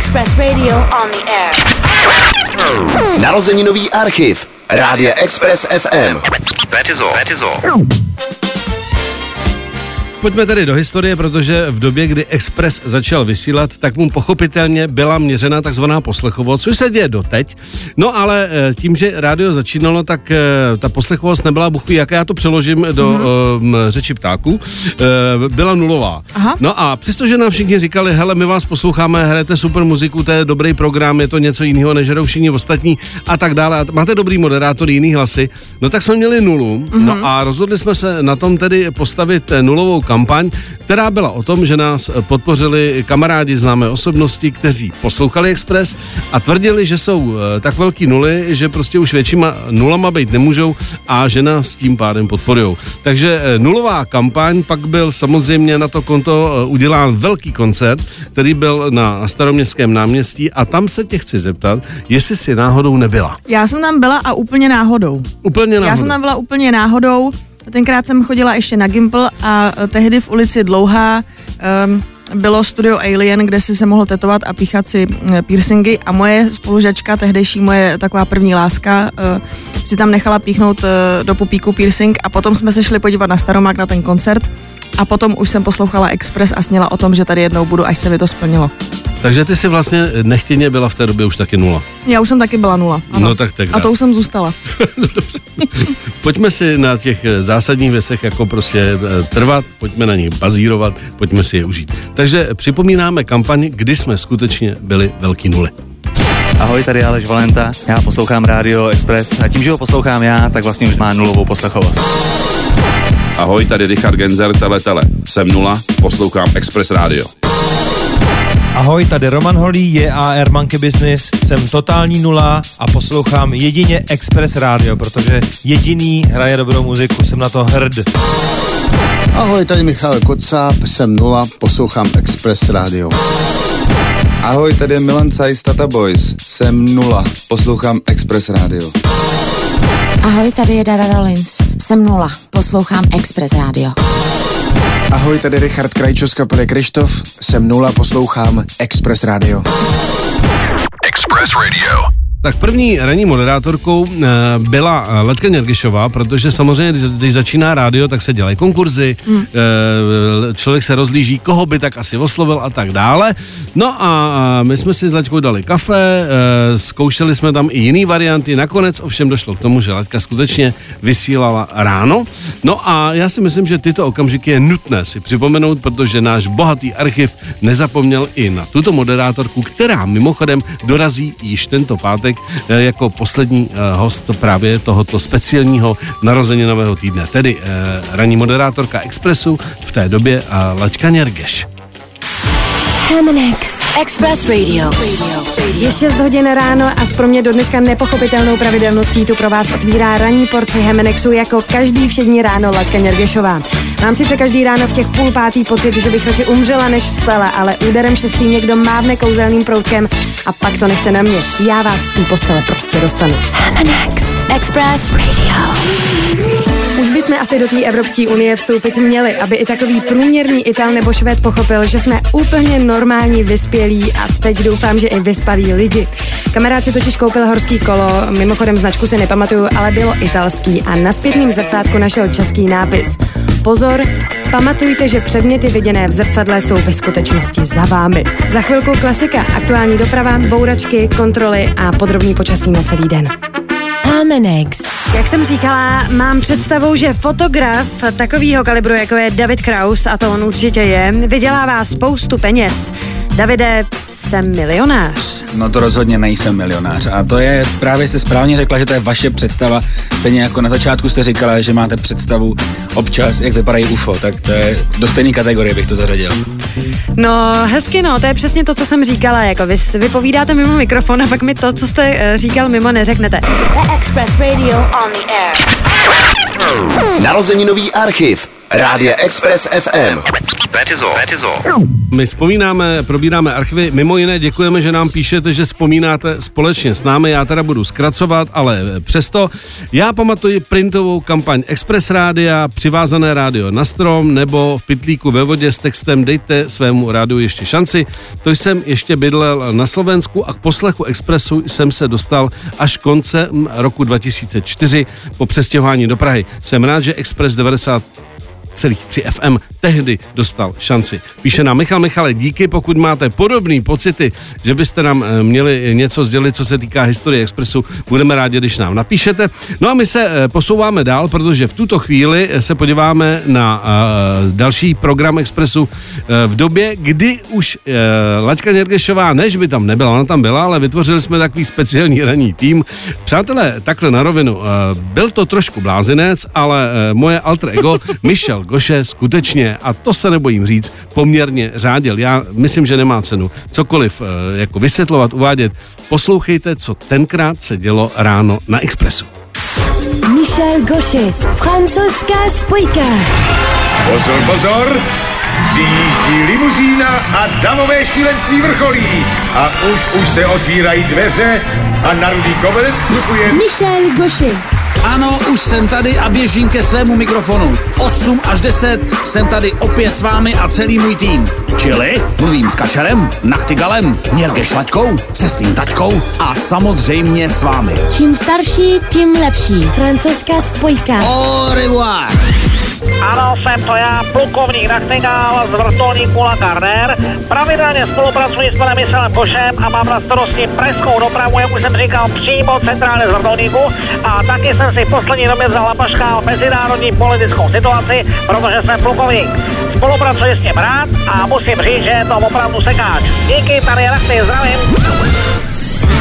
Express Radio on the air. Narozeninový archiv. Rádia Express FM. That is all. That is all. Pojďme tedy do historie, protože v době, kdy Express začal vysílat, tak mu pochopitelně byla měřena takzvaná poslechovost, což se děje doteď. No ale eh, tím, že rádio začínalo, tak eh, ta poslechovost nebyla buchví, jak já to přeložím do mm. řeči ptáků, eh, byla nulová. Aha. No a přestože nám všichni říkali, hele, my vás posloucháme, hrajete super muziku, to je dobrý program, je to něco jiného, než hrajou všichni ostatní a tak dále. A máte dobrý moderátor, jiný hlasy. No tak jsme měli nulu. Mm-hmm. No a rozhodli jsme se na tom tedy postavit nulovou kampaň, která byla o tom, že nás podpořili kamarádi známé osobnosti, kteří poslouchali Express a tvrdili, že jsou eh, tak velký nuly, že prostě už většíma nulama být nemůžou a že nás tím pádem podporují. Takže eh, nulová kampaň, pak byl samozřejmě na to konto eh, udělán velký koncert, který byl na staroměstském náměstí a tam se tě chci zeptat, jestli si náhodou nebyla. Já jsem tam byla a úplně náhodou. Úplně náhodou. Já jsem tam byla úplně náhodou. Tenkrát jsem chodila ještě na Gimple a eh, tehdy v ulici Dlouhá um, bylo studio Alien, kde si se mohl tetovat a píchat si eh, piercingy a moje spolužačka, tehdejší moje taková první láska, uh, si tam nechala píchnout do pupíku piercing a potom jsme se šli podívat na Staromák na ten koncert a potom už jsem poslouchala Express a sněla o tom, že tady jednou budu, až se mi to splnilo. Takže ty si vlastně nechtěně byla v té době už taky nula. Já už jsem taky byla nula. Ano. No tak tak a to už jsem zůstala. Pojďme si na těch eh, zásadních věcech jako prostě eh, trvat, pojďme na nich bazírovat, pojďme si je užít. Takže připomínáme kampaň, kdy jsme skutečně byli velký nuly. Ahoj, tady je Aleš Valenta, já poslouchám Radio Express a tím, že ho poslouchám já, tak vlastně už má nulovou poslechovost. Ahoj, tady Richard Genzer, Tele Tele. Jsem nula, poslouchám Express Radio. Ahoj, tady Roman Holý, JAR Monkey Business, jsem totální nula a poslouchám jedině Express Radio, protože jediný hraje dobrou muziku, jsem na to hrd. Ahoj, tady Michal Kocáb, jsem nula, poslouchám Express Radio. Ahoj, tady je Milan Cajs, Tata Boys. Jsem nula, poslouchám Express Radio. Ahoj, tady je Dara Rollins. Jsem nula. Poslouchám Express Radio. Ahoj, tady Richard Krajčo z kapely Krištof. Jsem nula, poslouchám Express Radio. Express Radio. Tak první ranní moderátorkou eh, byla eh, Letka Něrgišová, protože samozřejmě, když- začíná rádio, tak se dělají konkurzy, hmm. člověk se rozlíží, koho by tak asi oslovil a tak dále. No a my jsme si s Leťkou dali kafe, eh, zkoušeli jsme tam i jiný varianty, nakonec ovšem došlo k tomu, že Leťka skutečně vysílala ráno. No a já si myslím, že tyto okamžiky je nutné si připomenout, protože náš bohatý archiv nezapomněl i na tuto moderátorku, která mimochodem dorazí již tento pátek eh, jako poslední eh, host právě tohoto speciálního narozeninového týdne, tedy eh, ranní moderátorka Expressu v té době Lačka Něrgeš. Hemnex. Express Radio. Je 6 hodin ráno a s pro mě do dneška nepochopitelnou pravidelností tu pro vás otvírá ranní porci Hemenexu jako každý všední ráno Laďka Něrgešová. Mám sice každý ráno v těch půl pátý pocit, že bych radši umřela, než vstala, ale úderem šestý někdo mávne kouzelným proutkem a pak to nechte na mě. Já vás z té postele prostě dostanu. Hemnex. Express Radio. Už bychom asi do té Evropské unie vstoupit měli, aby i takový průměrný Ital nebo Švéd pochopil, že jsme úplně normální, vyspělí a teď doufám, že i vyspalí lidi. Kamarád si totiž koupil horský kolo, mimochodem značku si nepamatuju, ale bylo italský a na zpětném zrcátku našel český nápis. Pozor, pamatujte, že předměty viděné v zrcadle jsou ve skutečnosti za vámi. Za chvilku klasika, aktuální doprava, bouračky, kontroly a podrobný počasí na celý den. Hemnex. Jak jsem říkala, mám představu, že fotograf takového kalibru, jako je David Kraus, a to on určitě je, vydělává spoustu peněz. Davide, jste milionář. No to rozhodně nejsem milionář. A to je, právě jste správně řekla, že to je vaše představa. Stejně jako na začátku jste říkala, že máte představu občas, jak vypadají UFO, tak to je do stejné kategorie bych to zařadil. No, hezky no, to je přesně to, co jsem říkala, jako vy, vy povídáte mimo mikrofon a pak mi to, co jste eh, říkal mimo, neřeknete. Express Radio on the air. Narozeninový archiv. Rádia Express FM. My vzpomínáme, probíráme archivy, mimo jiné děkujeme, že nám píšete, že vzpomínáte společně s námi, já teda budu zkracovat, ale přesto já pamatuji printovou kampaň Express Rádia, přivázané rádio na strom nebo v pitlíku ve vodě s textem dejte svému rádiu ještě šanci. To jsem ještě bydlel na Slovensku a k poslechu Expressu jsem se dostal až konce roku 2004 po přestěhování do Prahy. Jsem rád, že Express 90 celých 3 FM tehdy dostal šanci. Píše nám Michal Michale, díky, pokud máte podobné pocity, že byste nám eh, měli něco sdělit, co se týká historie Expressu, budeme rádi, když nám napíšete. No a my se eh, posouváme dál, protože v tuto chvíli eh, se podíváme na další program Expressu v době, kdy už Laďka Něrgešová, než by tam nebyla, ona tam byla, ale vytvořili jsme takový speciální ranní tým. Přátelé, takhle na rovinu, byl to trošku blázinec, ale moje alter ego Michel Goše skutečně, a to se nebojím říct, poměrně řádil. Já myslím, že nemá cenu cokoliv eh, jako vysvětlovat, uvádět. Poslouchejte, co tenkrát se dělo ráno na Expressu. Michel Gaucher, francouzská spojka. Pozor, pozor! Přijíždí limuzína a davové šílenství vrcholí. A už, už se otvírají dveře a na rudý koberec vstupuje... Michel Gaucher. Ano, už jsem tady a běžím ke svému mikrofonu. 8 až 10 jsem tady opět s vámi a celý můj tým. Čili mluvím s Kačerem, Nachtigalem, Něrge Šlaťkou, se svým tačkou a samozřejmě s vámi. Čím starší, tím lepší. Francouzská spojka. Au revoir. Ano, jsem to já, plukovník Nachtigal z vrtulníku La Gardner. Pravidelně spolupracuji s panem Michelem Košem a mám na starosti preskou dopravu, jak už jsem říkal, přímo centrálně z vrtulníku. A taky jsem si v poslední době vzal lapaška mezinárodní politickou situaci, protože jsem plukovník. Spolupracuji s ním rád a musím říct, že je to opravdu sekáč. Díky, tady je zdravím.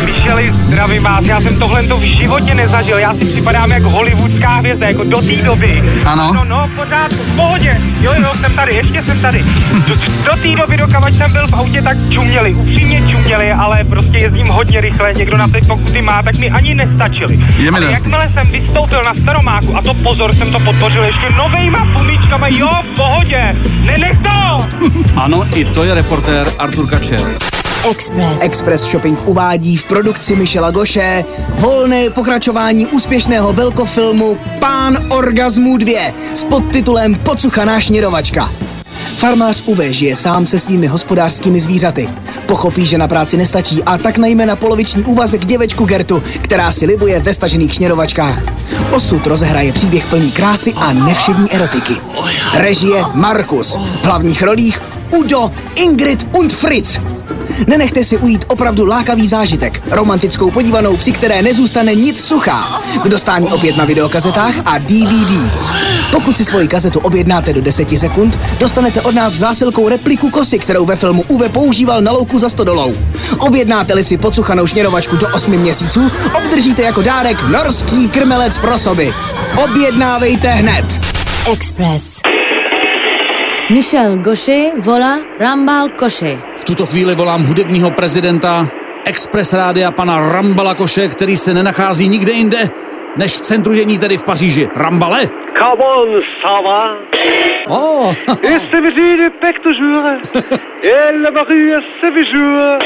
Micheli, zdravím vás, já jsem tohle to v životě nezažil, já si připadám jako hollywoodská hvězda, jako do té doby. Ano. No, no, v pořádku, v pohodě, jo, jo, jsem tady, ještě jsem tady. Do, do té doby, dokavať jsem byl v autě, tak čuměli, upřímně čuměli, ale prostě jezdím hodně rychle, někdo na ty pokuty má, tak mi ani nestačili. Je ale jakmile jsem vystoupil na Staromáku, a to pozor, jsem to podpořil ještě novejma fumičkama, jo, v pohodě, nenech to! Ano, i to je reportér Artur Kačer. Express. Express Shopping uvádí v produkci Michela Goše volné pokračování úspěšného velkofilmu Pán orgazmů 2 s podtitulem Pocuchaná šněrovačka. Farmář Uwe žije sám se svými hospodářskými zvířaty. Pochopí, že na práci nestačí a tak najme na poloviční úvazek děvečku Gertu, která si libuje ve stažených šněrovačkách. Osud rozehraje příběh plný krásy a nevšední erotiky. Režie Markus. V hlavních rolích Udo, Ingrid und Fritz. Nenechte si ujít opravdu lákavý zážitek, romantickou podívanou, při které nezůstane nic suchá. K dostání opět na videokazetách a DVD. Pokud si svoji kazetu objednáte do 10 sekund, dostanete od nás zásilkou repliku kosy, kterou ve filmu Uwe používal na louku za stodolou. Objednáte-li si pocuchanou šněrovačku do 8 měsíců, obdržíte jako dárek norský krmelec pro soby. Objednávejte hned! Express. Michel Gaucher volá Rambal Koši. V tuto chvíli volám hudebního prezidenta Express Rádia pana Rambala Koše, který se nenachází nikde jinde, než v centru dění, tedy v Paříži. Rambale? Come on, Sava. Oh. Et c'est venu de pec toujours. Et la rue c'est toujours.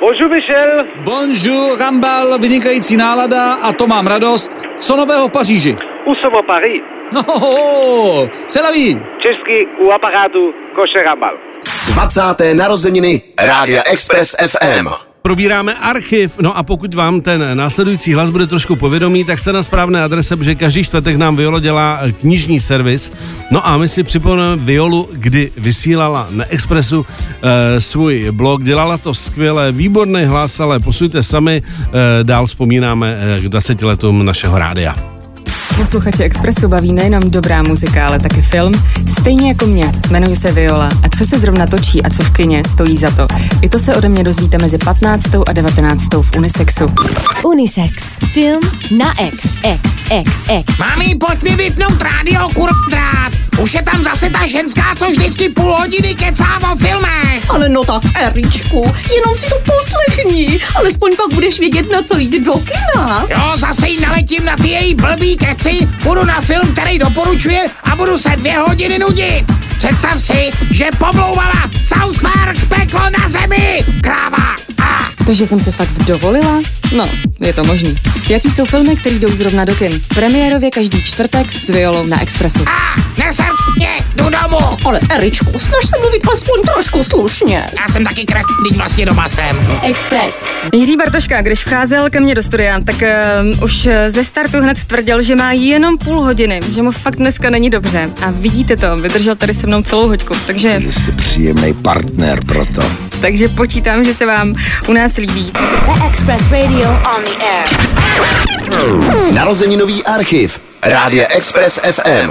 Bonjour Michel. Bonjour, Rambal, vynikající nálada a to mám radost. Co nového v Paříži? Où sommes à Paris? No, c'est la vie. Český u aparátu Koše Rambal. 20. narozeniny Rádia Express FM. Probíráme archiv, no a pokud vám ten následující hlas bude trošku povědomý, tak jste na správné adrese, protože každý čtvrtek nám Violo dělá eh, knižní servis. No a my si připomeneme Violu, kdy vysílala na Expressu e, svůj blog, dělala to skvěle, výborný hlas, ale posuňte sami, e, dál vzpomínáme k 20 letům našeho rádia. Posluchače Expressu baví nejenom dobrá muzika, ale také film. Stejně jako mě, jmenuji se Viola a co se zrovna točí a co v kině stojí za to. I to se ode mě dozvíte mezi 15. a 19. v Unisexu. Unisex. Film na X. X. X. X. Mami, pojď mi vypnout rádio, kurvdrát. Už je tam zase ta ženská, co vždycky půl hodiny kecá o filmech. Ale no tak, Eričku, jenom si to poslechni. Alespoň pak budeš vědět, na co jít do kina. Jo, zase jí naletím na ty její blbý keci tady, budu na film, který doporučuje a budu se dvě hodiny nudit. Představ si, že pomlouvala South Park peklo na zemi. Kráva. A To, že jsem se fakt dovolila? No, je to možný. Jaký jsou filmy, které jdou zrovna do kin? Premiérově každý čtvrtek s Violou na Expressu. neser mě, jdu domů. Ale Eričku, snaž se mluvit aspoň trošku slušně. Já jsem taky kret, teď vlastně doma jsem. Express. Jiří Bartoška, když vcházel ke mně do studia, tak uh, už ze startu hned tvrdil, že má jenom půl hodiny, že mu fakt dneska není dobře. A vidíte to, vydržel tady se mnou celou hoďku, takže, Jste příjemný partner pro to. Takže počítám, že se vám u nás líbí. Express Radio on the air. Narozeninový archiv. Rádia Express FM.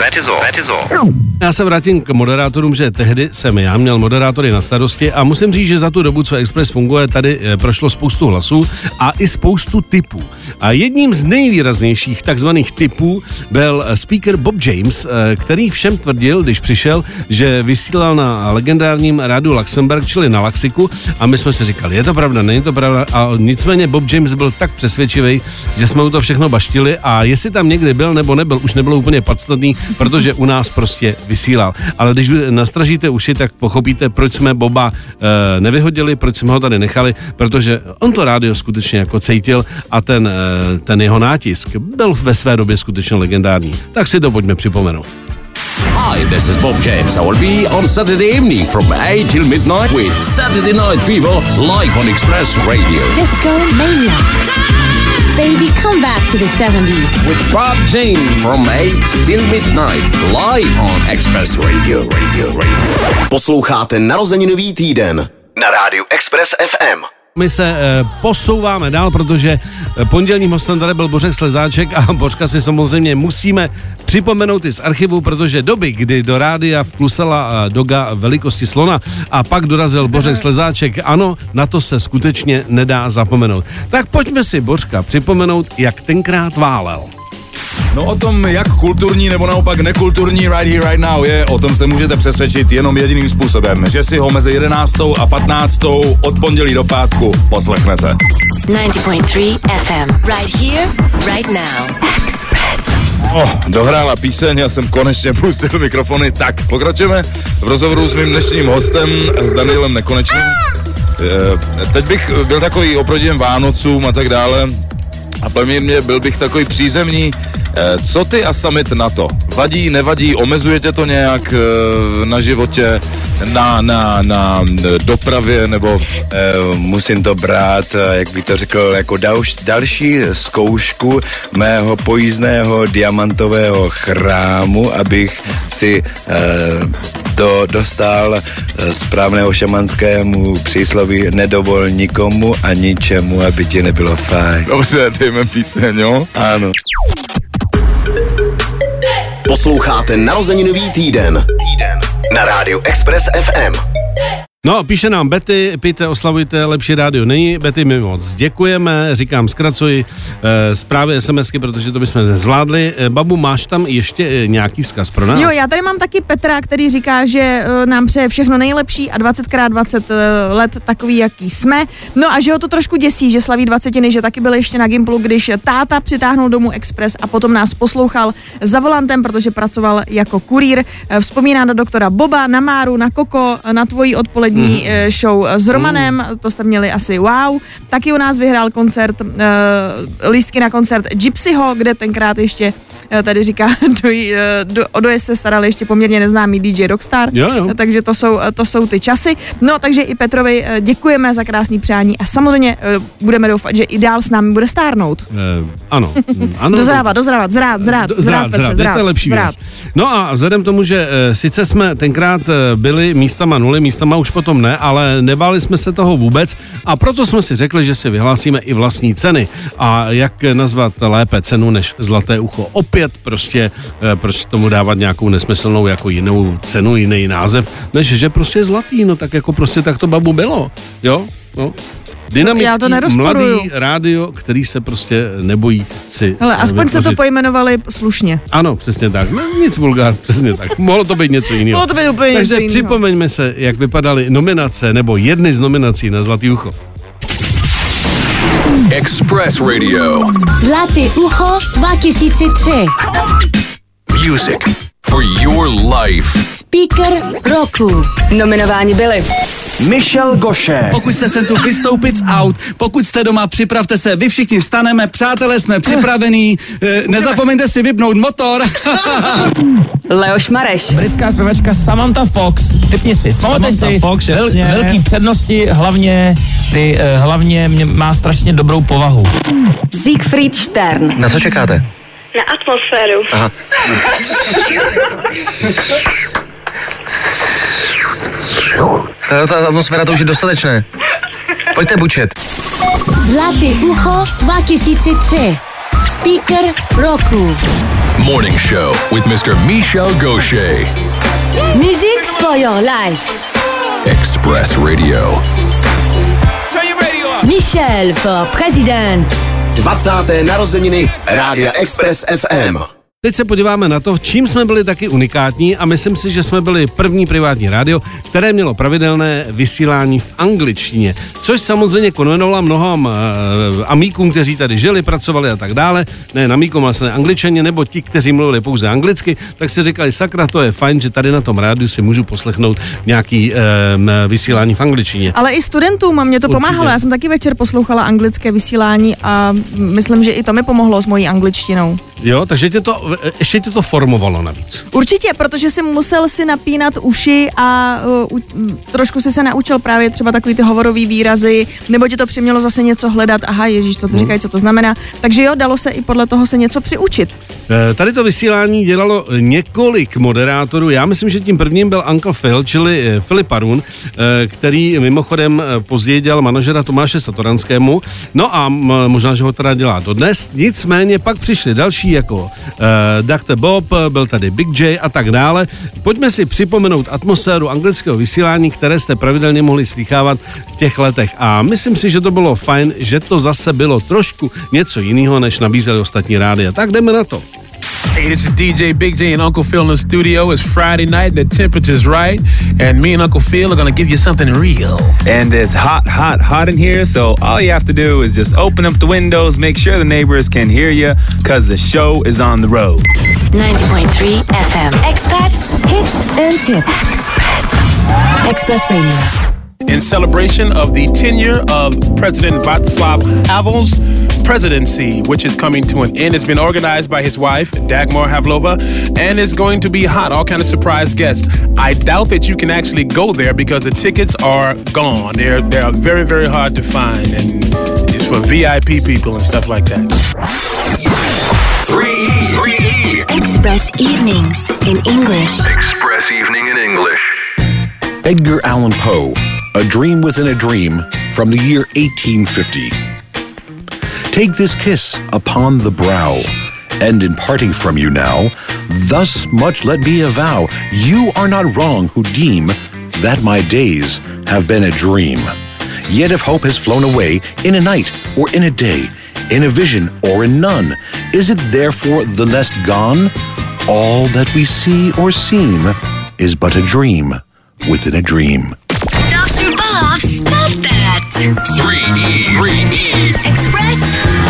That is all. That is all. Já se vrátím k moderátorům, že tehdy jsem já měl moderátory na starosti a musím říct, že za tu dobu, co Express funguje, tady eh, prošlo spoustu hlasů a i spoustu typů. A jedním z nejvýraznějších takzvaných typů byl eh, speaker Bob James, eh, který všem tvrdil, když přišel, že vysílal na legendárním rádiu Luxemburg, čili na Laxiku a my jsme si říkali, je to pravda, není to pravda a nicméně Bob James byl tak přesvědčivý, že jsme mu to všechno baštili a jestli tam někdy byl nebo nebyl, už nebylo úplně podstatný, protože u nás prostě vysílal. Ale když nastražíte uši, tak pochopíte, proč jsme Boba e, nevyhodili, proč jsme ho tady nechali, protože on to rádio skutečně jako cítil a ten, e, ten jeho nátisk byl ve své době skutečně legendární. Tak si to pojďme připomenout. Hi, this is Bob James. I will be on Saturday evening from 8 till midnight with Saturday Night Fever live on Express Radio. Disco Mania. Baby, come back to the 70s. With Bob James from 8 till midnight live on Express Radio. Radio, Radio. Posloucháte Narozeninový týden na rádiu Express FM. My se e, posouváme dál, protože e, pondělním hostem tady byl Bořek Slezáček a Bořka si samozřejmě musíme připomenout i z archivu, protože doby, kdy do rádia vklusala e, doga velikosti slona a pak dorazil Bořek Slezáček, ano, na to se skutečně nedá zapomenout. Tak pojďme si Bořka připomenout, jak tenkrát válel. No o tom, jak kulturní nebo naopak nekulturní Right Here Right Now je, o tom se můžete přesvědčit jenom jediným způsobem, že si ho mezi 11. a 15. od pondělí do pátku poslechnete. 90.3 FM. Right here, right now. Express. Oh, dohrála píseň, já jsem konečně pustil mikrofony. Tak, pokračujeme v rozhovoru s mým dnešním hostem, s Danielem Nekonečným. Eh, Teď bych byl takový oproti Vánocům a tak dále. A poměrně byl bych takový přízemní. Eh, Co ty a Summit na to? Vadí, nevadí, omezuje tě to nějak eh, na životě, na, na, na dopravě nebo... Eh, musím to brát, eh, jak bych to řekl, jako dalš, další zkoušku mého pojízdného diamantového chrámu, abych si eh, do, dostal eh, správného šamanskému přísloví nedovol nikomu a ničemu, aby ti nebylo fajn. Dobře, dejme píseň, jo? Ano. Posloucháte Narozeninový týden na rádiu Express FM. No, píše nám Betty, pijte, oslavujte, lepší rádio není. Betty, my moc děkujeme, říkám, zkracuji e, zprávy SMSky, protože to bychom nezvládli. E, babu, máš tam ještě e, nějaký vzkaz pro nás? Jo, já tady mám taky Petra, který říká, že uh, nám přeje všechno nejlepší a 20x20 uh, let takový, jaký jsme. No a že ho to trošku děsí, že slaví 20, že taky byl ještě na Gimplu, když táta přitáhnul domů Express a potom nás poslouchal za volantem, protože pracoval jako kurýr. Eh, Vzpomíná na doktora Boba, na Máru, na Koko, na tvoji odpolední Mhm. mm. show s Romanem, to jste měli asi wow. Taky u nás vyhrál koncert, uh, lístky na koncert Gypsyho, kde tenkrát ještě eh, tady říká, do, eh, do, o dojezd se staral ještě poměrně neznámý DJ Rockstar, Jo, jo. takže to jsou, to jsou ty časy. No, takže i Petrovi eh, děkujeme za krásný přání a samozřejmě eh, budeme doufat, že i dál s námi bude stárnout. E, ano. Mm, ano. Dozrávat, dozrávat, zrát, zrát, Do- zrát, zrát, Petře, zrát, to je lepší zrát. věc. No a vzhledem tomu, že sice jsme tenkrát byli místama nuly, místama už potom ne, ale nebáli jsme se toho vůbec a proto jsme si řekli, že si vyhlásíme i vlastní ceny. A jak nazvat lépe cenu než zlaté ucho? Opět prostě, e, proč tomu dávat nějakou nesmyslnou jako jinou cenu, jiný název, než že prostě zlatý, no tak jako prostě tak to babu bylo, jo? No. Dynamický, Já to nerozporuju. mladý rádio, který se prostě nebojí si Hele, e, aspoň jste to pojmenovali slušně. ano, přesně tak. No, nic vulgár, přesně tak. Mohlo to být něco jiného. Mohlo to být úplně Takže něco jiného. připomeňme se, jak vypadaly nominace nebo jedny z nominací na Zlatý ucho. Express Radio. Zlatý ucho 2003. Music for your life. Speaker roku. Nominováni byli Michel Goše. Pokud jste se tu vystoupit z aut, pokud jste doma, připravte se, vy všichni vstaneme, přátelé jsme připravení, eh, nezapomeňte si vypnout motor. Leoš Mareš. Britská zpěvačka Samantha Fox. Typni si, Samantha si, Fox, vel, velký přednosti, hlavně ty, eh, hlavně mě, má strašně dobrou povahu. Siegfried Stern. Na co čekáte? Na atmosféru. Aha. Ta, ta atmosféra to už je dostatečné. Pojďte bučet. Zlatý ucho 2003. Speaker roku. Morning Show with Mr. Michel Gaucher. Music for your life. Express Radio. Michel for president. 20. narozeniny Rádia Express FM. Teď se podíváme na to, čím jsme byli taky unikátní a myslím si, že jsme byli první privátní rádio, které mělo pravidelné vysílání v angličtině, což samozřejmě konvenovalo mnohým uh, amíkům, kteří tady žili, pracovali a tak dále, ne amíkům, ale ne angličaně, nebo ti, kteří mluvili pouze anglicky, tak si říkali, sakra, to je fajn, že tady na tom rádiu si můžu poslechnout nějaký uh, vysílání v angličtině. Ale i studentům a mě to Určitě. pomáhalo. Já jsem taky večer poslouchala anglické vysílání a myslím, že i to mi pomohlo s mojí angličtinou. Jo, takže tě to, ještě tě to formovalo navíc. Určitě, protože si musel si napínat uši a uh, trošku si se naučil právě třeba takový ty hovorový výrazy, nebo tě to přimělo zase něco hledat, aha, ježíš, to, to Hmm. říkají, co to znamená. Takže jo, dalo se i podle toho se něco přiučit. Eh, Tady to vysílání dělalo několik moderátorů. Já myslím, že tím prvním byl Uncle Phil, čili eh, Filip Arun, eh, který mimochodem později dělal manažera Tomáše Satoranskému. No a m- možná, že ho teda dělá dodnes. Nicméně pak přišli další jako uh, Dr. Bob, byl tady Big J a tak dále. Pojďme si připomenout atmosféru anglického vysílání, které jste pravidelně mohli slychávat v těch letech. A myslím si, že to bylo fajn, že to zase bylo trošku něco jiného, než nabízeli ostatní rádia. Tak jdeme na to. Hey, this is DJ Big J and Uncle Phil in the studio. It's Friday night, the temperature's right, and me and Uncle Phil are gonna give you something real. And it's hot, hot, hot in here, so all you have to do is just open up the windows, make sure the neighbors can hear you, because the show is on the road. 90.3 FM. Expats, hits and tips. Express. Express Radio. In celebration of the tenure of President Václav Havel's presidency, which is coming to an end, it's been organized by his wife, Dagmar Havlova, and it's going to be hot, all kind of surprise guests. I doubt that you can actually go there because the tickets are gone. They're they're very very hard to find, and it's for VIP people and stuff like that. 3E. 3E. Express evenings in English. Express Evening in English. Edgar Allan Poe, A Dream Within a Dream from the year 1850. Take this kiss upon the brow, and in parting from you now, thus much let me avow, you are not wrong who deem that my days have been a dream. Yet if hope has flown away in a night or in a day, in a vision or in none, is it therefore the less gone? All that we see or seem is but a dream within a dream. 3E. 3E. Express.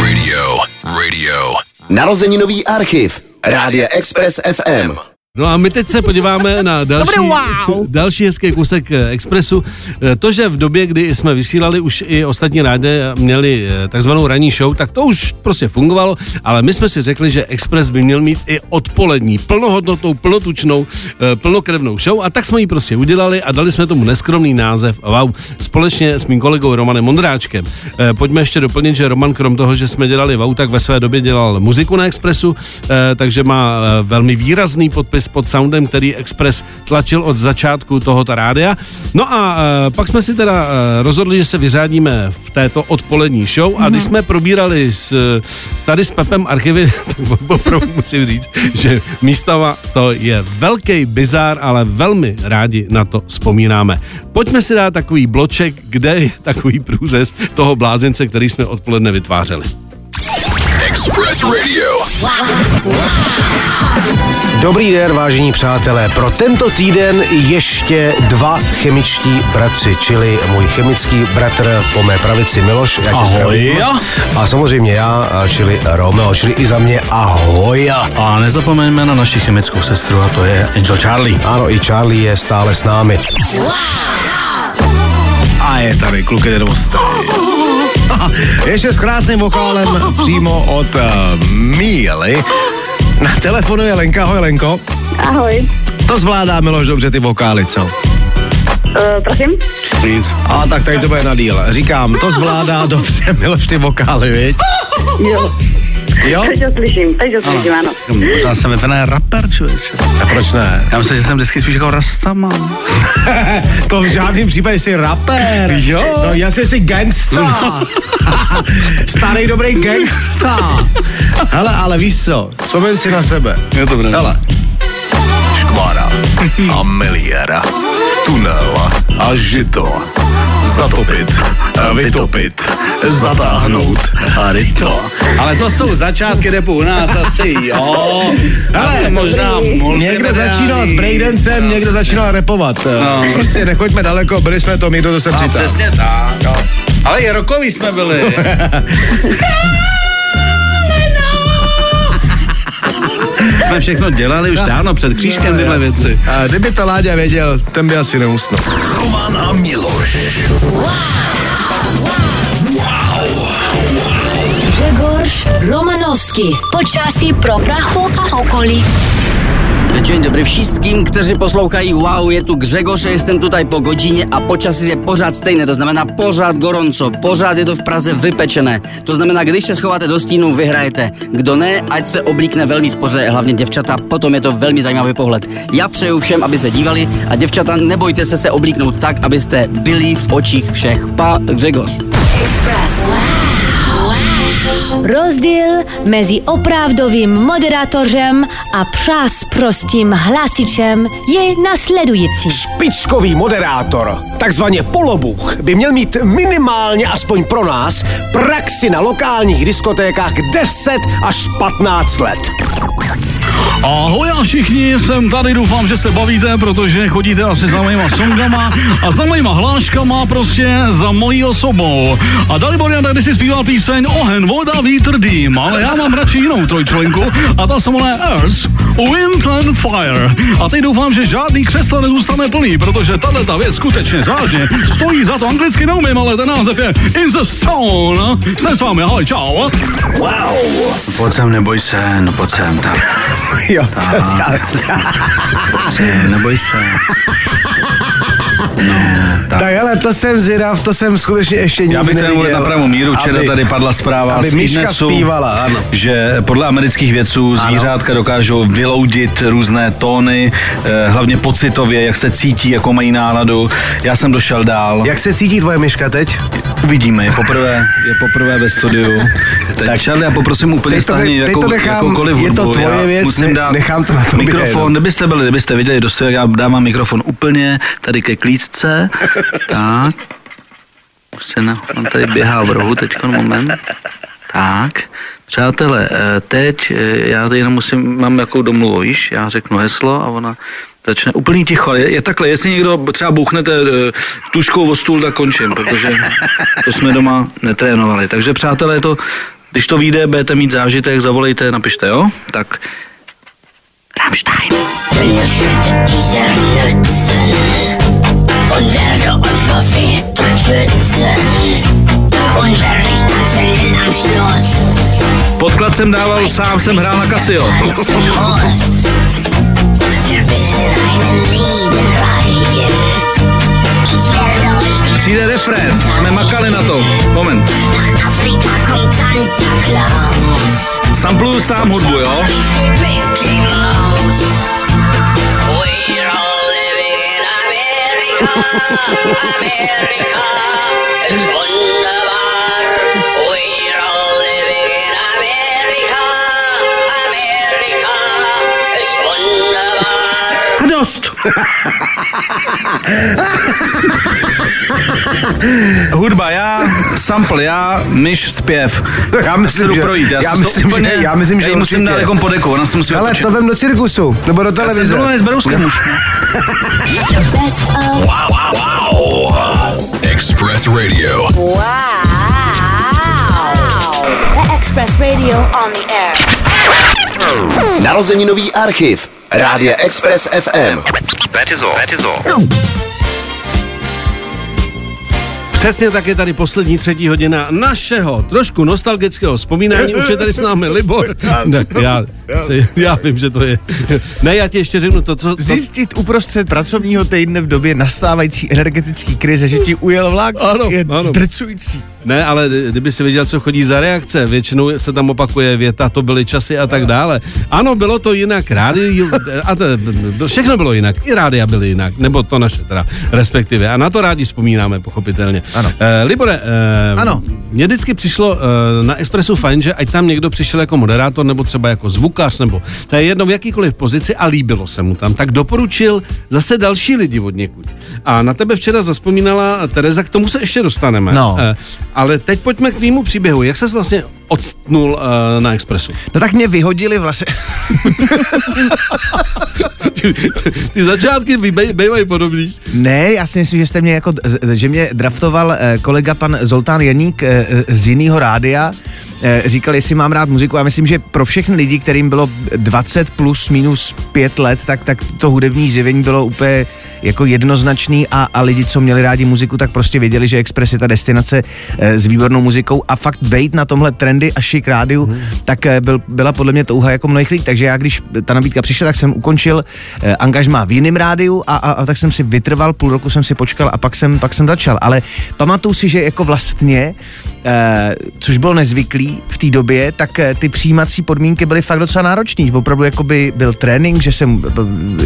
Radio. Radio. Narozeninový archiv Rádia Express FM. No a my teď se podíváme na další, wow. další hezký kusek eh, Expressu. Eh, To, že v době, kdy jsme vysílali, už i ostatní rádia měli eh, takzvanou ranní show, tak to už prostě fungovalo, ale my jsme si řekli, že Express by měl mít i odpolední, plnohodnotnou, plnotučnou, plnokrevnou show a tak jsme ji prostě udělali a dali jsme tomu neskromný název Wow, společně s mým kolegou Romanem Mondráčkem. Pojďme ještě doplnit, že Roman krom toho, že jsme dělali Wow, tak ve své době dělal muziku na Expressu, takže má velmi výrazný podpis pod soundem, který Express tlačil od začátku tohoto rádia. No a e, pak jsme si teda e, rozhodli, že se vyřádíme v této odpolední show a když jsme probírali s, s tady s Pepem archivy, tak opravdu musím říct, že místama to je velký bizár, ale velmi rádi na to vzpomínáme. Pojďme si dát takový bloček, kde je takový průřez toho blázence, který jsme odpoledne vytvářeli. Express Radio. Dobrý den, vážení přátelé. Pro tento týden ještě dva chemičtí bratři, čili můj chemický bratr po mé pravici Miloš, jak tě Ahoj. zdravím. A samozřejmě já, a čili Romeo, čili i za mě ahoj. A nezapomeňme na naši chemickou sestru a to je Angel Charlie. Ano, i Charlie je stále s námi. A je tady kluk jeden. Ještě s krásným vokálem přímo od uh, Míly. Na telefonu je Lenka, ahoj Lenko. Ahoj. To zvládá Miloš dobře ty vokály, co? Uh, prosím? Nic. A tak tady to bude na díl. Říkám, to zvládá dobře Miloš ty vokály, viď? Jo. Jo? Teď ho slyším, teď ho slyším, ano. Možná jsem vyfené rapper, člověče. A proč ne? Já myslím, že jsem vždycky spíš jako rastaman. to v žádném případě jsi rapper. Jo. No jasně jsi gangsta. Starý dobrý gangsta. Hele, ale víš co? Vzpomeň si na sebe. Je to pravda. Hele. Škvára a miliéra. Tunel a žito. Zatopit, a vytopit, zatáhnout a ryto. Ale to jsou začátky repu u nás asi, jo. Ale možná někde začínal s breakdancem, někde začínal repovat. No. Prostě nechoďme daleko, byli jsme to my, to sem No, přitáhl. přesně tak. Jo. Ale i rokový jsme byli. jsme všechno dělali už dávno před křížkem tyhle věci. A kdyby to Láďa věděl, ten by asi neusnul. Roman a Miloš. Grzegorz Romanovský. Počasí pro prachu a okolí. Dzień dobry wszystkim, którzy poslouchají Wow, je tu Grzegorz, jestem tutaj po godzinie, a počasí je pořád stejné, to znamená pořád gorąco, pořád je to v Praze vypečené. To znamená, když se schováte do stínu, vyhrajete. Kdo ne, ať se oblíkne velmi spoře, hlavně děvčata, potom je to velmi zajímavý pohled. Já přeju všem, aby se dívali a děvčata, nebojte se se oblíknout tak, abyste byli v očích všech. Pa Grzegorz. Express. Rozdíl mezi opravdovým moderátorem a přás prostým hlasičem je následující. Špičkový moderátor, takzvaně polobuch, by měl mít minimálně aspoň pro nás praxi na lokálních diskotékách 10 až 15 let. Ahoj a všichni, jsem tady, doufám, že se bavíte, protože chodíte asi za mýma songama a za mýma hláškama prostě za mojí osobou. A Dalibor Janda, si zpíval píseň Ohen, voda, vítr, dým, ale já mám radši jinou trojčlenku a ta se jmenuje Earth, Wind and Fire. A teď doufám, že žádný křeslo nezůstane plný, protože tahle ta věc skutečně zážně stojí za to. Anglicky neumím, ale ten název je In the Zone. Jsem s vámi, ahoj, čau. Wow. Pojď sem, neboj se, no pojď sem, tak. Jo, neboj se. Tak. tak ale to jsem zvědav, to jsem skutečně ještě nikdy Já bych ten neviděl. na pravou míru. Včera aby- tady padla zpráva aby z Idnesu, zpívala, ano. že podle amerických vědců zvířátka dokážou vyloudit různé tóny, eh, hlavně pocitově, jak se cítí, jakou mají náladu. Já jsem došel dál. Jak se cítí tvoje myška teď? Uvidíme, je poprvé, je poprvé ve studiu. Teď, tak, Charlie, já poprosím úplně to jakou, nechám- jakoukoliv je to hudbu. tvoje já věc, musím dát nechám to na tobě mikrofon, kdybyste byli, kdybyste viděli do studia, já dávám mikrofon úplně tady ke klíčce. tak. Se na, on tady běhá v rohu teď moment. Tak, přátelé, eh, teď eh, já jenom musím, mám jakou domluvu, víš, já řeknu heslo a ona začne úplný ticho, je, je takhle, jestli někdo třeba bouchnete eh, tuškou o stůl, tak končím, protože to jsme doma netrénovali. Takže přátelé, to, když to vyjde, budete mít zážitek, zavolejte, napište, jo? Tak. Podklad jsem dával, sám jsem hrál na Casio. Přijde refrén, jsme makali na to. Moment. Sampluju sám hudbu, jo? Mickey Mouse. Hudba já, sample já, myš zpěv. Já myslím, že- projít, já, já myslím, úplně, že- já myslím, že já musím určitě. dát jako podeku, ona se musí Ale to vem do cirkusu, nebo do Já televize. zrovna s Berouskem už. Best of. Wow, wow. Express Radio. Wow. Express Radio on the air. Narozeninový archiv. Rádia Express FM. That is Přesně tak je tady poslední třetí hodina našeho trošku nostalgického vzpomínání. Už je tady s námi Libor. Ne, já, já vím, že to je. Ne, já ti ještě řeknu to, co... co Zjistit uprostřed pracovního týdne v době nastávající energetické krize, že ti ujel vlak, Ano, je ano. zdrcující. Ne, ale kdyby si viděl, co chodí za reakce, většinou se tam opakuje věta, to byly časy a tak dále. Ano, bylo to jinak, rádio, a to, všechno bylo jinak, i rádia byly jinak, nebo to naše teda, respektive. A na to rádi vzpomínáme, pochopitelně. Ano. Eh, Libore, eh, Ano. mně vždycky přišlo eh, na Expressu fajn, že ať tam někdo přišel jako moderátor, nebo třeba jako zvukař, nebo to je jedno v jakýkoliv pozici a líbilo se mu tam, tak doporučil zase další lidi od někud. A na tebe včera zaspomínala Tereza, k tomu se ještě dostaneme. No. Eh, ale teď pojďme k tvýmu příběhu. Jak ses vlastně odstnul uh, na Expressu? No tak mě vyhodili vlastně. Ty začátky bývaj- bývají podobný. Ne, já si myslím, že jste mě jako, že mě draftoval eh, kolega pan Zoltán Janík eh, z jiného rádia, říkal, jestli mám rád muziku. Já myslím, že pro všechny lidi, kterým bylo 20 plus minus 5 let, tak, tak to hudební zjevení bylo úplně jako jednoznačný a, a lidi, co měli rádi muziku, tak prostě věděli, že Express je ta destinace eh, s výbornou muzikou a fakt bejt na tomhle trendy a šik rádiu, hmm. tak eh, byl, byla podle mě touha jako mnohých lidí. Takže já, když ta nabídka přišla, tak jsem ukončil eh, angažmá v jiném rádiu a, a, a tak jsem si vytrval, půl roku jsem si počkal a pak jsem, pak jsem začal. Ale pamatuju si, že jako vlastně, eh, což bylo nezvyklý v té době, tak eh, ty přijímací podmínky byly fakt docela náročný. Opravdu jako by byl trénink, že, jsem,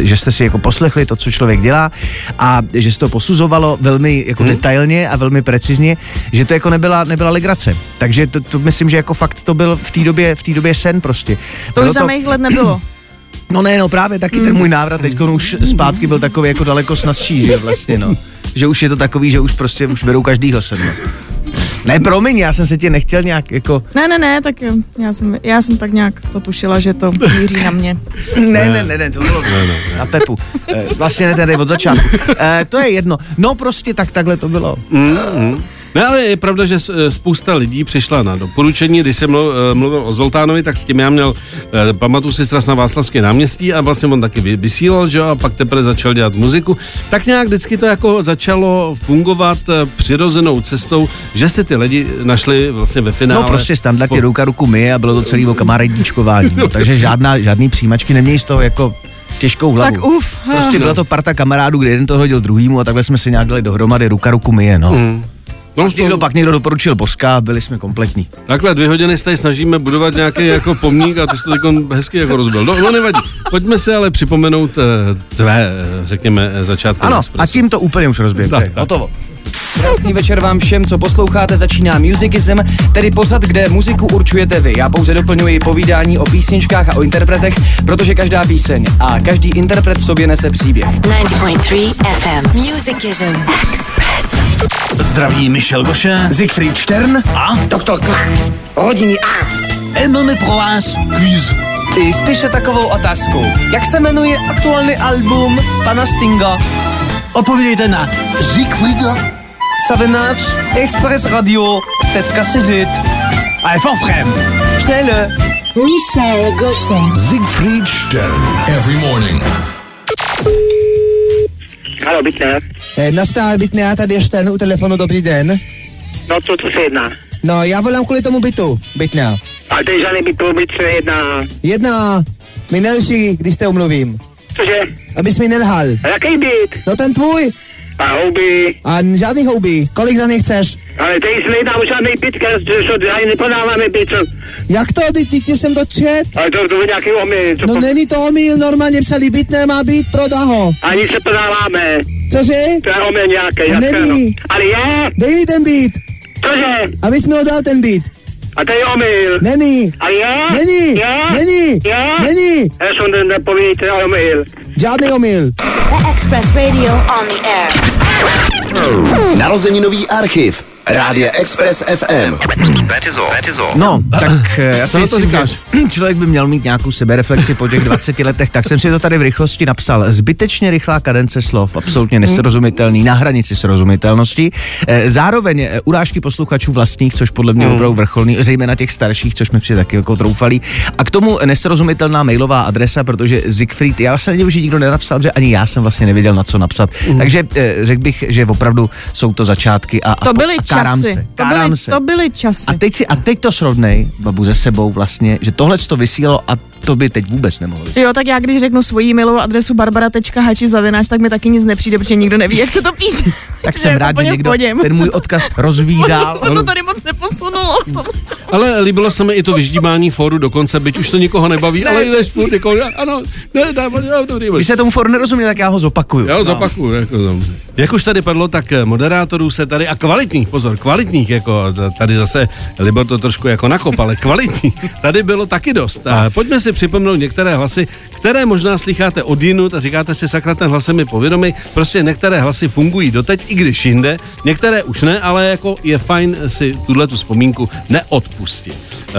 že jste si jako poslechli to, co člověk dělá a že se to posuzovalo velmi jako hmm. detailně a velmi precizně, že to jako nebyla, nebyla legrace. Takže to, to myslím, že jako fakt to byl v té době, v té době sen prostě. To Bylo už za mých let nebylo. No ne, no právě taky ten můj návrat teď už zpátky byl takový jako daleko snazší, že vlastně no. Že už je to takový, že už prostě už berou každýho sem, no. Ne, promiň, já jsem se tě nechtěl nějak jako... Ne, ne, ne, tak jo. Já jsem, já jsem tak nějak to tušila, že to míří na mě. Ne, ne, ne, ne, to bylo na Pepu. Eh, Vlastně ne tady od začátku. Eh, To je jedno. No prostě tak takhle to bylo. Mm, mm. Ne, ale je pravda, že eh, spousta lidí přišla na doporučení. Když jsem eh, mluvil o Zoltánovi, tak s tím já měl, eh, pamatuju si stras na Václavské náměstí a vlastně on taky vy- vysílal, že jo, a pak teprve začal dělat muziku. Tak nějak vždycky to jako začalo fungovat přirozenou cestou, že si ty lidi našli vlastně ve finále. No prostě standardně ruka ruku my a bylo to celý o kamarádíčkování. No, takže žádná, žádný přijímačky nemějí z toho jako těžkou hlavu. Tak uf. Prostě byla to parta kamarádů, kde jeden to hodil druhýmu a takhle jsme se nějak dali dohromady ruka ruku myje, no. Mm. No, Pak někdo, pak někdo doporučil Boska a byli jsme kompletní. Takhle dvě hodiny se tady snažíme budovat nějaký jako pomník a ty jsi to teď hezky jako rozbil. No, no nevadí. Pojďme si ale připomenout eh, tvé, eh, řekněme, eh, začátky. Ano, a tím to úplně už tak. Hotovo. Krásný večer vám všem, co posloucháte, začíná Musicism, tedy pořad, kde muziku určujete vy. Já pouze doplňuji povídání o písničkách a o interpretech, protože každá píseň a každý interpret v sobě nese příběh. 90.3 FM. Musicism. Express. Zdraví Michel Goše. Siegfried Stern. A? Doktor K. Hodiny A. Et máme pro vás quiz. I spíše takovou otázkou. Jak se jmenuje aktuální album pana Stinga? Odpovídejte na Siegfrieda. Savináč Express Radio. Tecka Sizit. Ale forfrem. Schnelle. Michel Gaucher. Siegfried Stern. Every morning. Halo, bytné. Eh, Nastál bytný, já tady ještě u telefonu, dobrý den. No co to se jedná? No, já volám kvůli tomu bytu, bytný. Ale to je žádný byt, to byt se jedná. Jedna, mi nelží, když te umluvím. Cože? Abys mi nelhal. A jaký byt? No ten tvůj. A houby. A žádný houby. Kolik za ně chceš? Ale tady se nejedná o žádný byt, že ani nepodáváme byt. Co? Jak to, ty, ty, ty jsem to čet? Ale to, to je nějaký omyl. Co No po- není to omyl, normálně psali byt nemá být, prodá ho. Ani se podáváme. Cože? To je omyl nějaký. No není. Ale je. Dej mi ten byt. Cože? Abys mi ho dal ten byt. A to je omyl. Není. A je? Není. Je? Není. Je? Není. Já jsem ten nepovídejte omyl. Žádný omyl. The Express Radio on the air. Narozeninový archiv. Rádia Express FM. No, tak eh, já si myslím, říkáš? že člověk by měl mít nějakou sebereflexi po těch 20 letech, tak jsem si to tady v rychlosti napsal. Zbytečně rychlá kadence slov, absolutně nesrozumitelný, na hranici srozumitelnosti. Eh, Zároveň eh, urážky posluchačů vlastních, což podle mě Hmm. opravdu vrcholný, zejména těch starších, což mi přijde taky jako troufalý. A k tomu nesrozumitelná mailová adresa, protože Siegfried, já se nevím, že nikdo nenapsal, že ani já jsem vlastně nevěděl, na co napsat. Hmm. Takže řekl bych, že opravdu jsou to začátky a, a To byly a kárám časy. se. To Kárám byly, se. to byly časy. A teď, si, a teď to srovnej, babu, se sebou vlastně, že tohle to vysílalo a to by teď vůbec nemohlo vysílat. Jo, tak já když řeknu svoji mailovou adresu barbara.hači zavináč, tak mi taky nic nepřijde, protože nikdo neví, jak se to píše. Tak jsem rád, že někdo pohodě. ten můj odkaz rozvídá. se to tady moc neposunulo. Ale líbilo se mi i to vyždímání fóru dokonce, byť už to nikoho nebaví, Ne. ale jdeš furt jako, ano, ne, ne, ne, dobrý, Když se tomu foru nerozuměl, tak já ho zopakuju. Já ho No. zopakuju. Jako, no. Jak už tady padlo, tak eh, moderátorů se tady, a kvalitních, pozor, kvalitních, jako t- tady zase Libor to trošku jako nakop, ale kvalitní, tady bylo taky dost. A pojďme si připomenout některé hlasy, které možná slycháte od jinut a říkáte si, sakra, ten hlas je mi povědomý. Prostě některé hlasy fungují doteď, i když jinde, některé už ne, ale jako je fajn si tuhle tu vzpomínku neodpustit. Uh,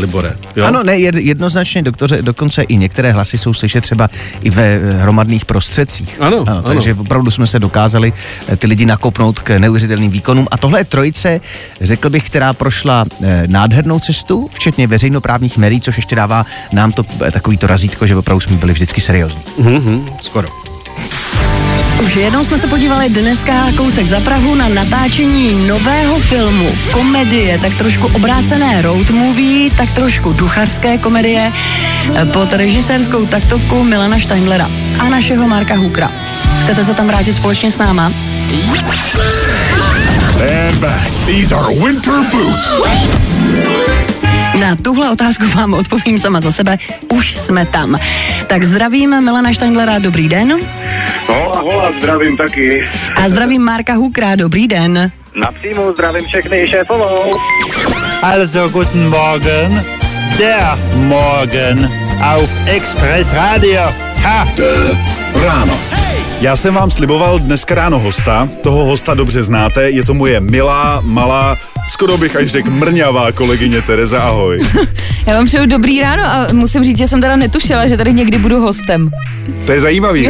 Libore, jo? Ano, ne, jed- jednoznačně, doktoře, dokonce i některé hlasy jsou slyšet třeba i ve eh, hromadných prostředcích. Ano, ano. Takže opravdu jsme se dokázali eh, ty lidi nakopnout k neuvěřitelným výkonům. A tohle je trojice, řekl bych, která prošla eh, nádhernou cestu, včetně veřejnoprávních médií, což ještě dává nám to eh, takový to razítko, že opravdu jsme byli vždycky seriózní. Mhm, skoro. Už jednou jsme se podívali dneska kousek za Prahu na natáčení nového filmu. Komedie, tak trošku obrácené road movie, tak trošku duchařské komedie eh, pod režisérskou taktovkou Milana Steindlera a našeho Marka Hukra. Chcete se tam vrátit společně s náma? Stand back. These are winter boots. Na tuhle otázku vám odpovím sama za sebe. Už jsme tam. Tak zdravím Milana Steindlera, dobrý den. Hola, hola, zdravím taky. A zdravím Marka Hukra, dobrý den. Napřímo zdravím všechny šéfovou. Also guten Morgen, der Morgen auf Express Radio. Ha! Ráno. Já jsem vám sliboval dneska ráno hosta, toho hosta dobře znáte, je to moje milá, malá, skoro bych až řekl mrňavá kolegyně Tereza, ahoj. Já vám přeju dobrý ráno a musím říct, že jsem teda netušila, že tady někdy budu hostem. To je zajímavý?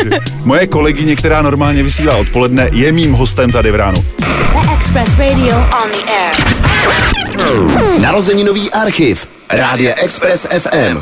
Moje kolegyně, která normálně vysílá odpoledne, je mým hostem tady v ránu. Express Radio on the air. Narozeninový archiv. Rádia Express FM.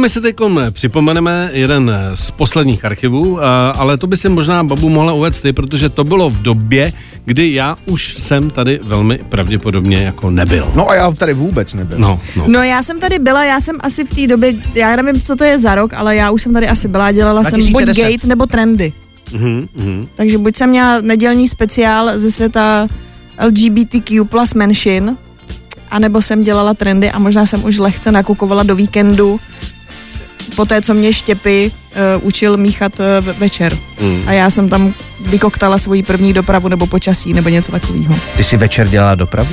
My si teď připomeneme jeden z posledních archivů, a- ale to by si možná babu mohla uvést ty, protože to bylo v době, kdy já už jsem tady velmi pravděpodobně jako nebyl. No a já tady vůbec nebyl. No, no. No já jsem tady byla, já jsem asi v té době, já nevím, co to je za rok, ale já už jsem tady asi byla, dělala jsem buď 2010. Gate nebo Trendy. Mhm, mhm. Takže buď jsem měla nedělní speciál ze světa LGBTQ plus menšin, anebo jsem dělala trendy a možná jsem už lehce nakukovala do víkendu, po té, co mě Štěpy uh, učil míchat uh, večer. Mm. A já jsem tam vykoktala svoji první dopravu nebo počasí nebo něco takového. Ty jsi večer dělala dopravu?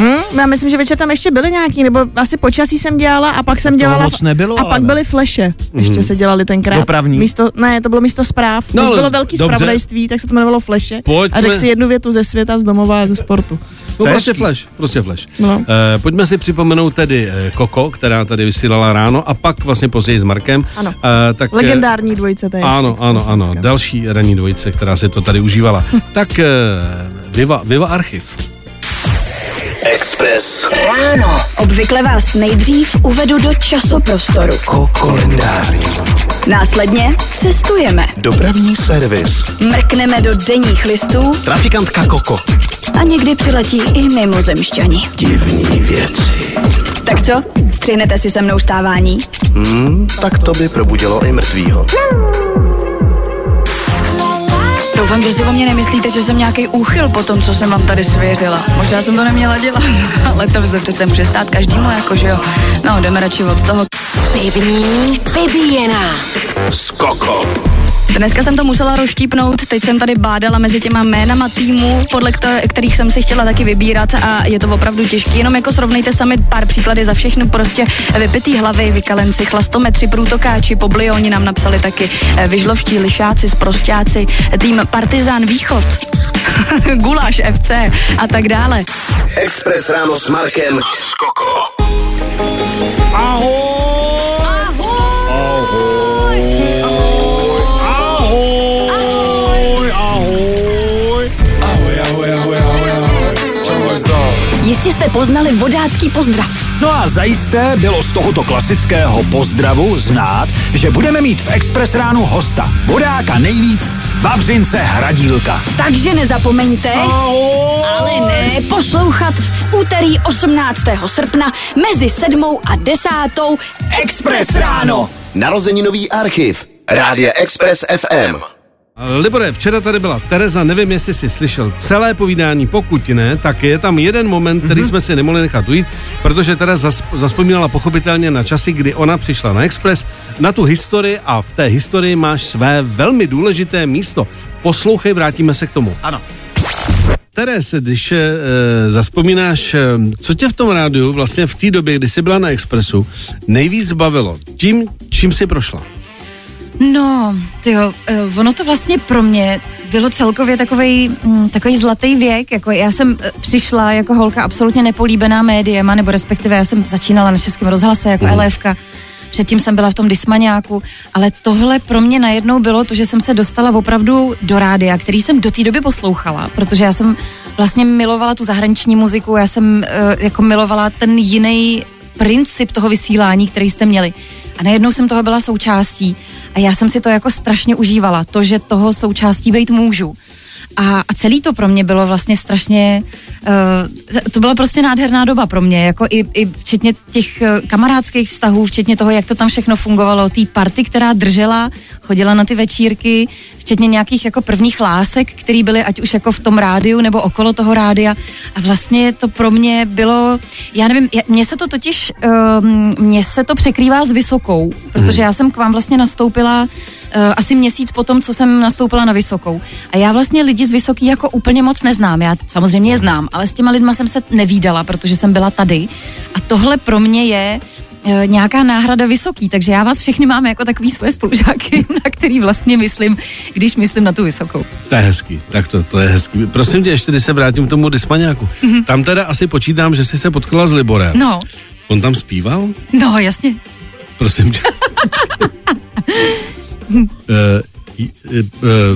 Hmm, já myslím, že večer tam ještě byly nějaký, nebo asi počasí jsem dělala a pak jsem dělala... moc nebylo, a pak ale. byly fleše, ještě Mhm. se dělali tenkrát. Dopravní? Místo, ne, to bylo místo zpráv. No, bylo velký dobře. zpravodajství, tak se to jmenovalo fleše. Pojďme. A řekl si jednu větu ze světa, z domova a ze sportu. No prostě flash, prostě flash. No. Eh, pojďme si připomenout tedy eh, Koko, která tady vysílala ráno a pak vlastně později s Markem. Ano. Eh, tak, eh, Legendární dvojice, to je Ano, ano, ano. Další ranní dvojice, která si to tady užívala. tak eh, Viva, Viva Archiv. Express. Ráno. Obvykle vás nejdřív uvedu do časoprostoru. Kolendář. Následně cestujeme. Dopravní servis. Mrkneme do denních listů Trafikantka Koko. a někdy přiletí i mimozemšťani. Divný věci. Tak co? Střihnete si se mnou stávání? Hmm, tak to by probudilo i mrtvýho. Doufám, že si o mě nemyslíte, že jsem nějaký úchyl po tom, co jsem vám tady svěřila. Možná jsem to neměla dělat, ale to se přece může stát každému, jako že jo. No, jdeme radši od toho. Pivní vybíjená. S Koko. Dneska jsem to musela rozštípnout, teď jsem tady bádala mezi těma jménama týmů, podle kter- kterých jsem si chtěla taky vybírat a je to opravdu těžké. Jenom jako srovnejte sami pár příklady za všechno, prostě vypitý hlavy, vykalenci, chlastometři, průtokáči, poblioni nám napsali taky, eh, vyžlovští, lišáci, sprostáci, tým Partizán Východ, Guláš FC a tak dále. Express ráno s Markem a s Koko. Ahoj! Ahoj! Jistě jste poznali vodácký pozdrav. No a zajisté bylo z tohoto klasického pozdravu znát, že budeme mít v Express ránu hosta. Vodáka nejvíc Vavřince Hradílka. Takže nezapomeňte, ale ne poslouchat v úterý 18. srpna mezi 7 a 10. Express ráno. Narozeninový archiv. Rádia Express FM. Libore, včera tady byla Tereza, nevím, jestli jsi slyšel celé povídání, pokud ne, tak je tam jeden moment, který jsme si nemohli nechat ujít, protože Tereza zas, zaspomínala pochopitelně na časy, kdy ona přišla na Express, na tu historii a v té historii máš své velmi důležité místo. Poslouchej, vrátíme se k tomu. Ano. Teres, když e, zaspomínáš, e, co tě v tom rádiu vlastně v té době, kdy jsi byla na Expressu, nejvíc bavilo? Tím, čím jsi prošla? No, tyjo, uh, ono to vlastně pro mě bylo celkově takový takový zlatý věk, jako já jsem eh, přišla jako holka absolutně nepolíbená médiema, nebo respektive já jsem začínala na Českém rozhlase jako mm. LFka, předtím jsem byla v tom Dismaňáku, ale tohle pro mě najednou bylo to, že jsem se dostala opravdu do rádia, který jsem do té doby poslouchala, protože já jsem vlastně milovala tu zahraniční muziku, já jsem uh, jako milovala ten jiný princip toho vysílání, který jste měli. A najednou jsem toho byla součástí a já jsem si to jako strašně užívala, to, že toho součástí být můžu. A, a celý to pro mě bylo vlastně strašně, uh, to byla prostě nádherná doba pro mě, jako i, i včetně těch uh, kamarádských vztahů, včetně toho, jak to tam všechno fungovalo, té party, která držela, chodila na ty večírky, včetně nějakých jako prvních lásek, které byly ať už jako v tom rádiu nebo okolo toho rádia. A vlastně to pro mě bylo, já nevím, mně se to totiž, um, mně se to překrývá s Vysokou, protože já jsem k vám vlastně nastoupila uh, asi měsíc potom, co jsem nastoupila na Vysokou. A já vlastně lidi z Vysoký jako úplně moc neznám. Já samozřejmě je znám, ale s těma lidma jsem se nevídala, protože jsem byla tady. A tohle pro mě je eh, nějaká náhrada vysoký, takže já vás všechny mám jako takový svoje spolužáky, na který vlastně myslím, když myslím na tu vysokou. To je hezký, tak to, to je hezký. Prosím tě, ještě když se vrátím k tomu dismaňáku. Mhm. Tam teda asi počítám, že jsi se potkala s Liborem. No, On tam zpíval? no, jasně. Prosím tě. uh,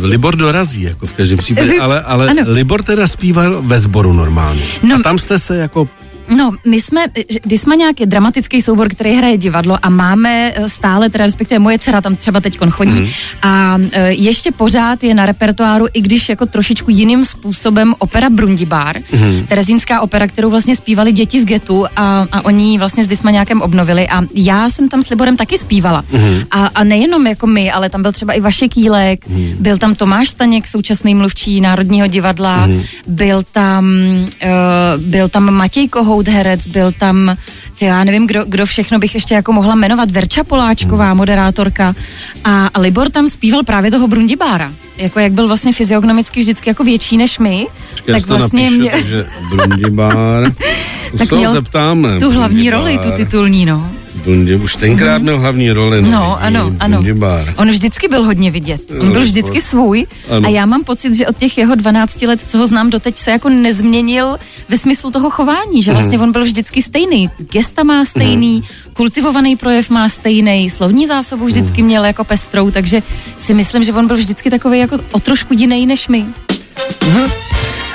Libor dorazí, jako v každém případě, ale, ale Ano. Libor teda zpíval ve sboru normálně. No. A tam jste se jako No, my jsme, že- Dismaňák je dramatický soubor, který hraje divadlo a máme eh, stále, teda respektive moje dcera tam třeba teď chodí mm. a eh, ještě pořád je na repertoáru, i když jako trošičku jiným způsobem opera Brundibár, Mhm. terezínská opera, kterou vlastně zpívali děti v getu a, a oni ji vlastně s Dismaňákem obnovili a já jsem tam s Liborem taky zpívala. Mhm. A, a nejenom jako my, ale tam byl třeba i Vašek Jílek, Mhm. byl tam Tomáš Staněk, současný mluvčí Národního divadla, Mhm. byl tam, uh, byl tam Matěj Kohout, herec, byl tam, ty, já nevím, kdo, kdo všechno bych ještě jako mohla jmenovat, Verča Poláčková, Mhm. moderátorka a, a Libor tam zpíval právě toho Brundibára, jako jak byl vlastně fyziognomicky vždycky jako větší než my, Počkej, to vlastně napíšu, mě- takže Brundibár. tak měl zeptáme. tu hlavní roli, tu Brundibár. titulní, no. Brundi, už tenkrát měl hlavní roli. No, ano, ano. Brundibár. On vždycky byl hodně vidět. On byl vždycky svůj Ano. a já mám pocit, že od těch jeho 12 let, co ho znám doteď, se jako nezměnil ve smyslu toho chování, že vlastně Mhm. on byl vždycky stejný. Gesta má stejný, kultivovaný projev má stejný, slovní zásobu vždycky Mhm. měl jako pestrou, takže si myslím, že on byl vždycky takový jako o trošku jiný než my.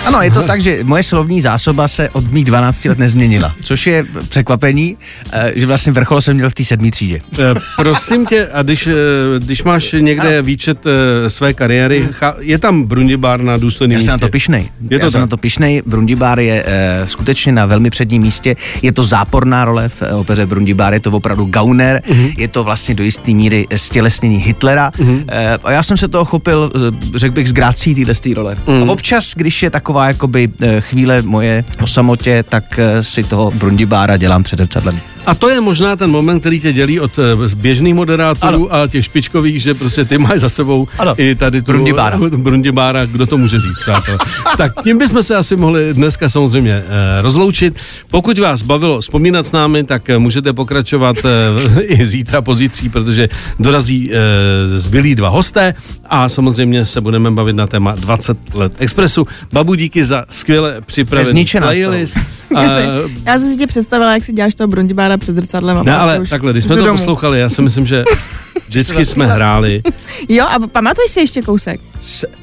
Ano, je to tak, že moje slovní zásoba se od mých 12 let nezměnila, což je překvapení, eh, že vlastně vrchol jsem měl v té sedmé třídě. Eh, Prosím tě, a když, eh, když máš někde výčet eh, své kariéry, cha- je tam Brundibár na důstojném Já místě? jsem na to pišnej. Je to Já jsem tak? na to pišnej. Brundibár je e, skutečně na velmi předním místě. Je to záporná role v opeře Brundibár, je to opravdu gauner, Mhm. je to vlastně do jisté míry stělesnění Hitlera. E, a já jsem se toho chopil, řekl bych, z grácí téhle role. Mhm. A občas, když je takový taková jakoby eh, chvíle moje o samotě, tak eh, si toho Brundibára dělám před zrcadlem. A to je možná ten moment, který tě dělí od eh, běžných moderátorů ano. a těch špičkových, že prostě ty máš za sebou ano. i tady tu Brundibára. Brundibára, kdo to může říct, přátelé. tak tím bychom se asi mohli dneska samozřejmě eh, rozloučit. Pokud vás bavilo vzpomínat s námi, tak můžete pokračovat eh, i zítra pozítří, protože dorazí eh, zbylí dva hosté a samozřejmě se budeme bavit na téma 20 let Expressu. Babu, díky za skvěle připravený playlist. Já, A- si, já jsem si tě představila, jak si děláš toho Brundibára před zrcadlem. A ne, prostě ale už takhle, když jsme to domů. poslouchali, já si myslím, že vždycky jsme hráli. Jo, a pamatuješ si ještě kousek?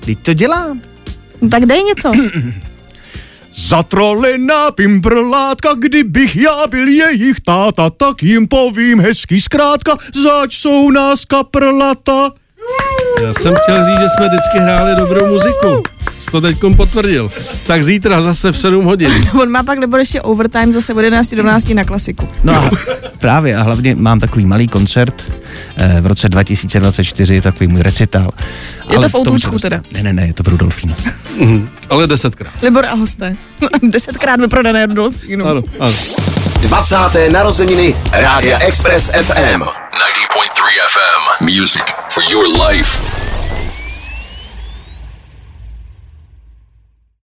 Teď to dělám. No, tak dej něco. Zatrolena pimprlátka, kdybych já byl jejich táta, tak jim povím hezky zkrátka, zač jsou nás kaprlata. Já jsem chtěl říct, že jsme vždycky hráli dobrou muziku. Jsi to teď potvrdil. Tak zítra zase v 7 hodin. On má pak nebo ještě overtime zase od 11 do 12 na klasiku. No a právě a hlavně mám takový malý koncert eh, v roce 2024, takový můj recital. Je to Ale v se Outůčku dostanu. teda? Ne, ne, ne, je to v Rudolfínu. Mhm, Ale desetkrát. Libor a hosté. Desetkrát vyprodané Rudolfínu. Ano, ano. 20. narozeniny Rádia Express FM. 90.3 FM. Music for your life.